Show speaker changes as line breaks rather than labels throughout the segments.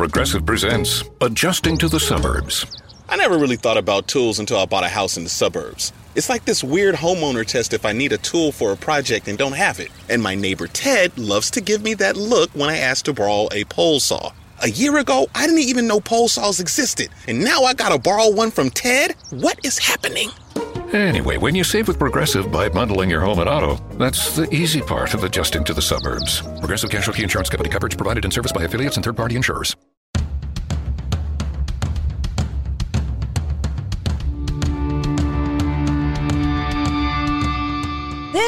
Progressive presents Adjusting to the Suburbs.
I never really thought about tools until I bought a house in the suburbs. It's like this weird homeowner test if I need a tool for a project and don't have it. And my neighbor Ted loves to give me that look when I ask to borrow a pole saw. A year ago, I didn't even know pole saws existed. And now I gotta borrow one from Ted? What is happening?
Anyway, when you save with Progressive by bundling your home and auto, that's the easy part of adjusting to the suburbs. Progressive Casualty Insurance Company coverage provided and serviced by affiliates and third party insurers.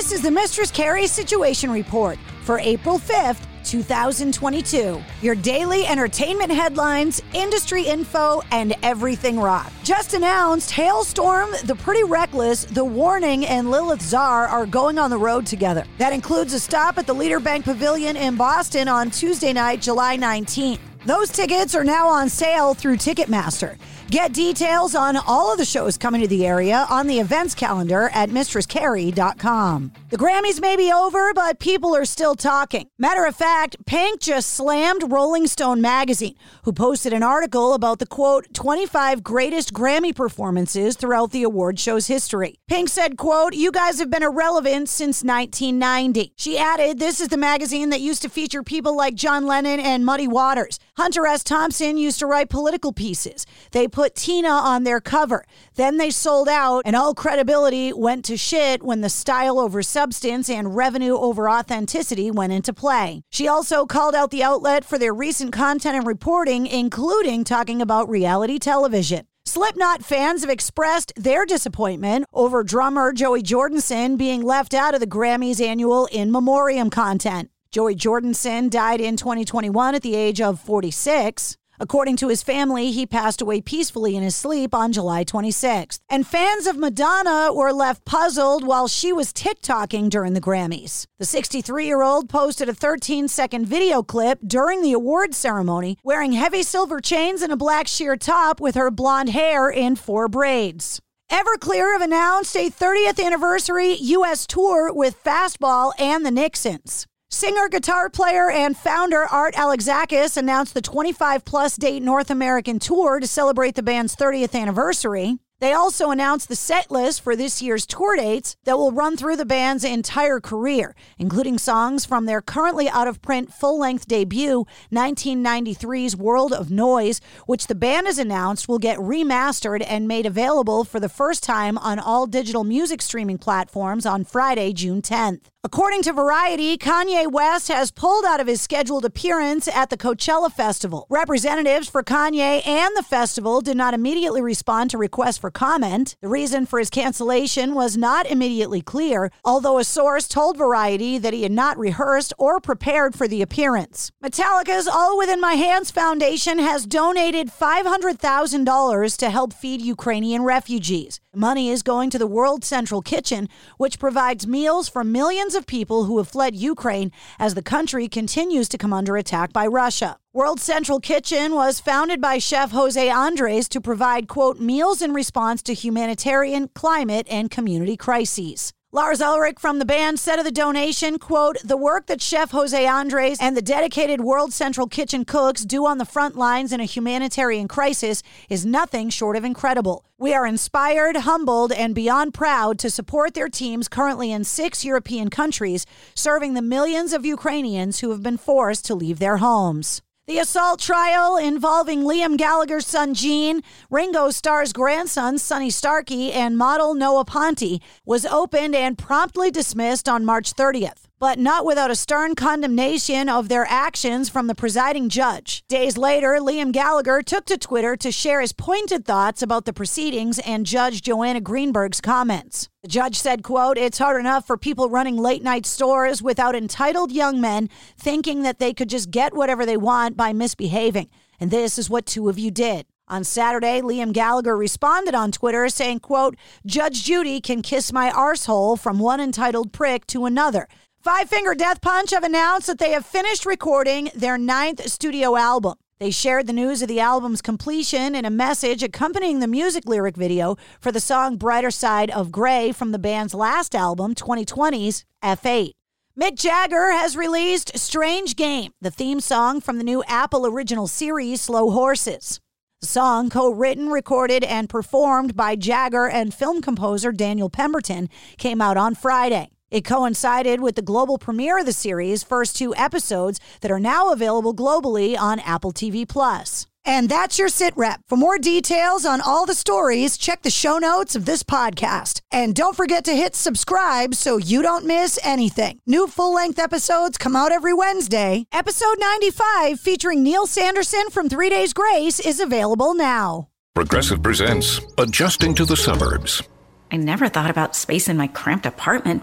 This is the Mistress Carrie Situation Report for April 5th, 2022. Your daily entertainment headlines, industry info, and everything rock. Just announced Halestorm, The Pretty Reckless, The Warning, and Lilith Czar are going on the road together. That includes a stop at the Leader Bank Pavilion in Boston on Tuesday night, July 19th. Those tickets are now on sale through Ticketmaster. Get details on all of the shows coming to the area on the events calendar at mistresscarrie.com. The Grammys may be over, but people are still talking. Matter of fact, Pink just slammed Rolling Stone magazine, who posted an article about the quote 25 greatest Grammy performances throughout the award show's history. Pink said, quote, "You guys have been irrelevant since 1990." She added, "This is the magazine that used to feature people like John Lennon and Muddy Waters. Hunter S. Thompson used to write political pieces. They put Tina on their cover. Then they sold out, and all credibility went to shit when the style over substance and revenue over authenticity went into play. She also called out the outlet for their recent content and reporting, including talking about reality television. Slipknot fans have expressed their disappointment over drummer Joey Jordison being left out of the Grammys annual in memoriam content. Joey Jordison died in 2021 at the age of 46. According to his family, he passed away peacefully in his sleep on July 26th. And fans of Madonna were left puzzled while she was TikToking during the Grammys. The 63 year old posted a 13 second video clip during the awards ceremony wearing heavy silver chains and a black sheer top with her blonde hair in four braids. Everclear have announced a 30th anniversary U.S. tour with Fastball and the Nixons. Singer, guitar player, and founder Art Alexakis announced the 25 plus date North American tour to celebrate the band's 30th anniversary. They also announced the set list for this year's tour dates that will run through the band's entire career, including songs from their currently out of print full length debut, 1993's World of Noise, which the band has announced will get remastered and made available for the first time on all digital music streaming platforms on Friday, June 10th. According to Variety, Kanye West has pulled out of his scheduled appearance at the Coachella Festival. Representatives for Kanye and the festival did not immediately respond to requests for comment. The reason for his cancellation was not immediately clear, although a source told Variety that he had not rehearsed or prepared for the appearance. Metallica's All Within My Hands Foundation has donated $500,000 to help feed Ukrainian refugees. Money is going to the World Central Kitchen, which provides meals for millions of people who have fled Ukraine as the country continues to come under attack by Russia. World Central Kitchen was founded by Chef Jose Andres to provide, quote, meals in response to humanitarian, climate, and community crises. Lars Ulrich from the band said of the donation, quote, the work that Chef Jose Andres and the dedicated World Central Kitchen cooks do on the front lines in a humanitarian crisis is nothing short of incredible. We are inspired, humbled, and beyond proud to support their teams currently in six European countries, serving the millions of Ukrainians who have been forced to leave their homes. The assault trial involving Liam Gallagher's son Gene, Ringo Starr's grandson Sonny Starkey, and model Noah Ponte was opened and promptly dismissed on March 30th but not without a stern condemnation of their actions from the presiding judge. Days later, Liam Gallagher took to Twitter to share his pointed thoughts about the proceedings and Judge Joanna Greenberg's comments. The judge said, quote, It's hard enough for people running late night stores without entitled young men thinking that they could just get whatever they want by misbehaving. And this is what two of you did. On Saturday, Liam Gallagher responded on Twitter saying, quote, Judge Judy can kiss my arsehole from one entitled prick to another. Five Finger Death Punch have announced that they have finished recording their ninth studio album. They shared the news of the album's completion in a message accompanying the music lyric video for the song Brighter Side of Grey from the band's last album, 2020's F8. Mick Jagger has released Strange Game, the theme song from the new Apple original series Slow Horses. The song, co written, recorded, and performed by Jagger and film composer Daniel Pemberton, came out on Friday. It coincided with the global premiere of the series' first two episodes that are now available globally on Apple TV Plus. And that's your sit rep. For more details on all the stories, check the show notes of this podcast. And don't forget to hit subscribe so you don't miss anything. New full length episodes come out every Wednesday. Episode 95, featuring Neil Sanderson from Three Days Grace, is available now.
Progressive presents Adjusting to the Suburbs.
I never thought about space in my cramped apartment.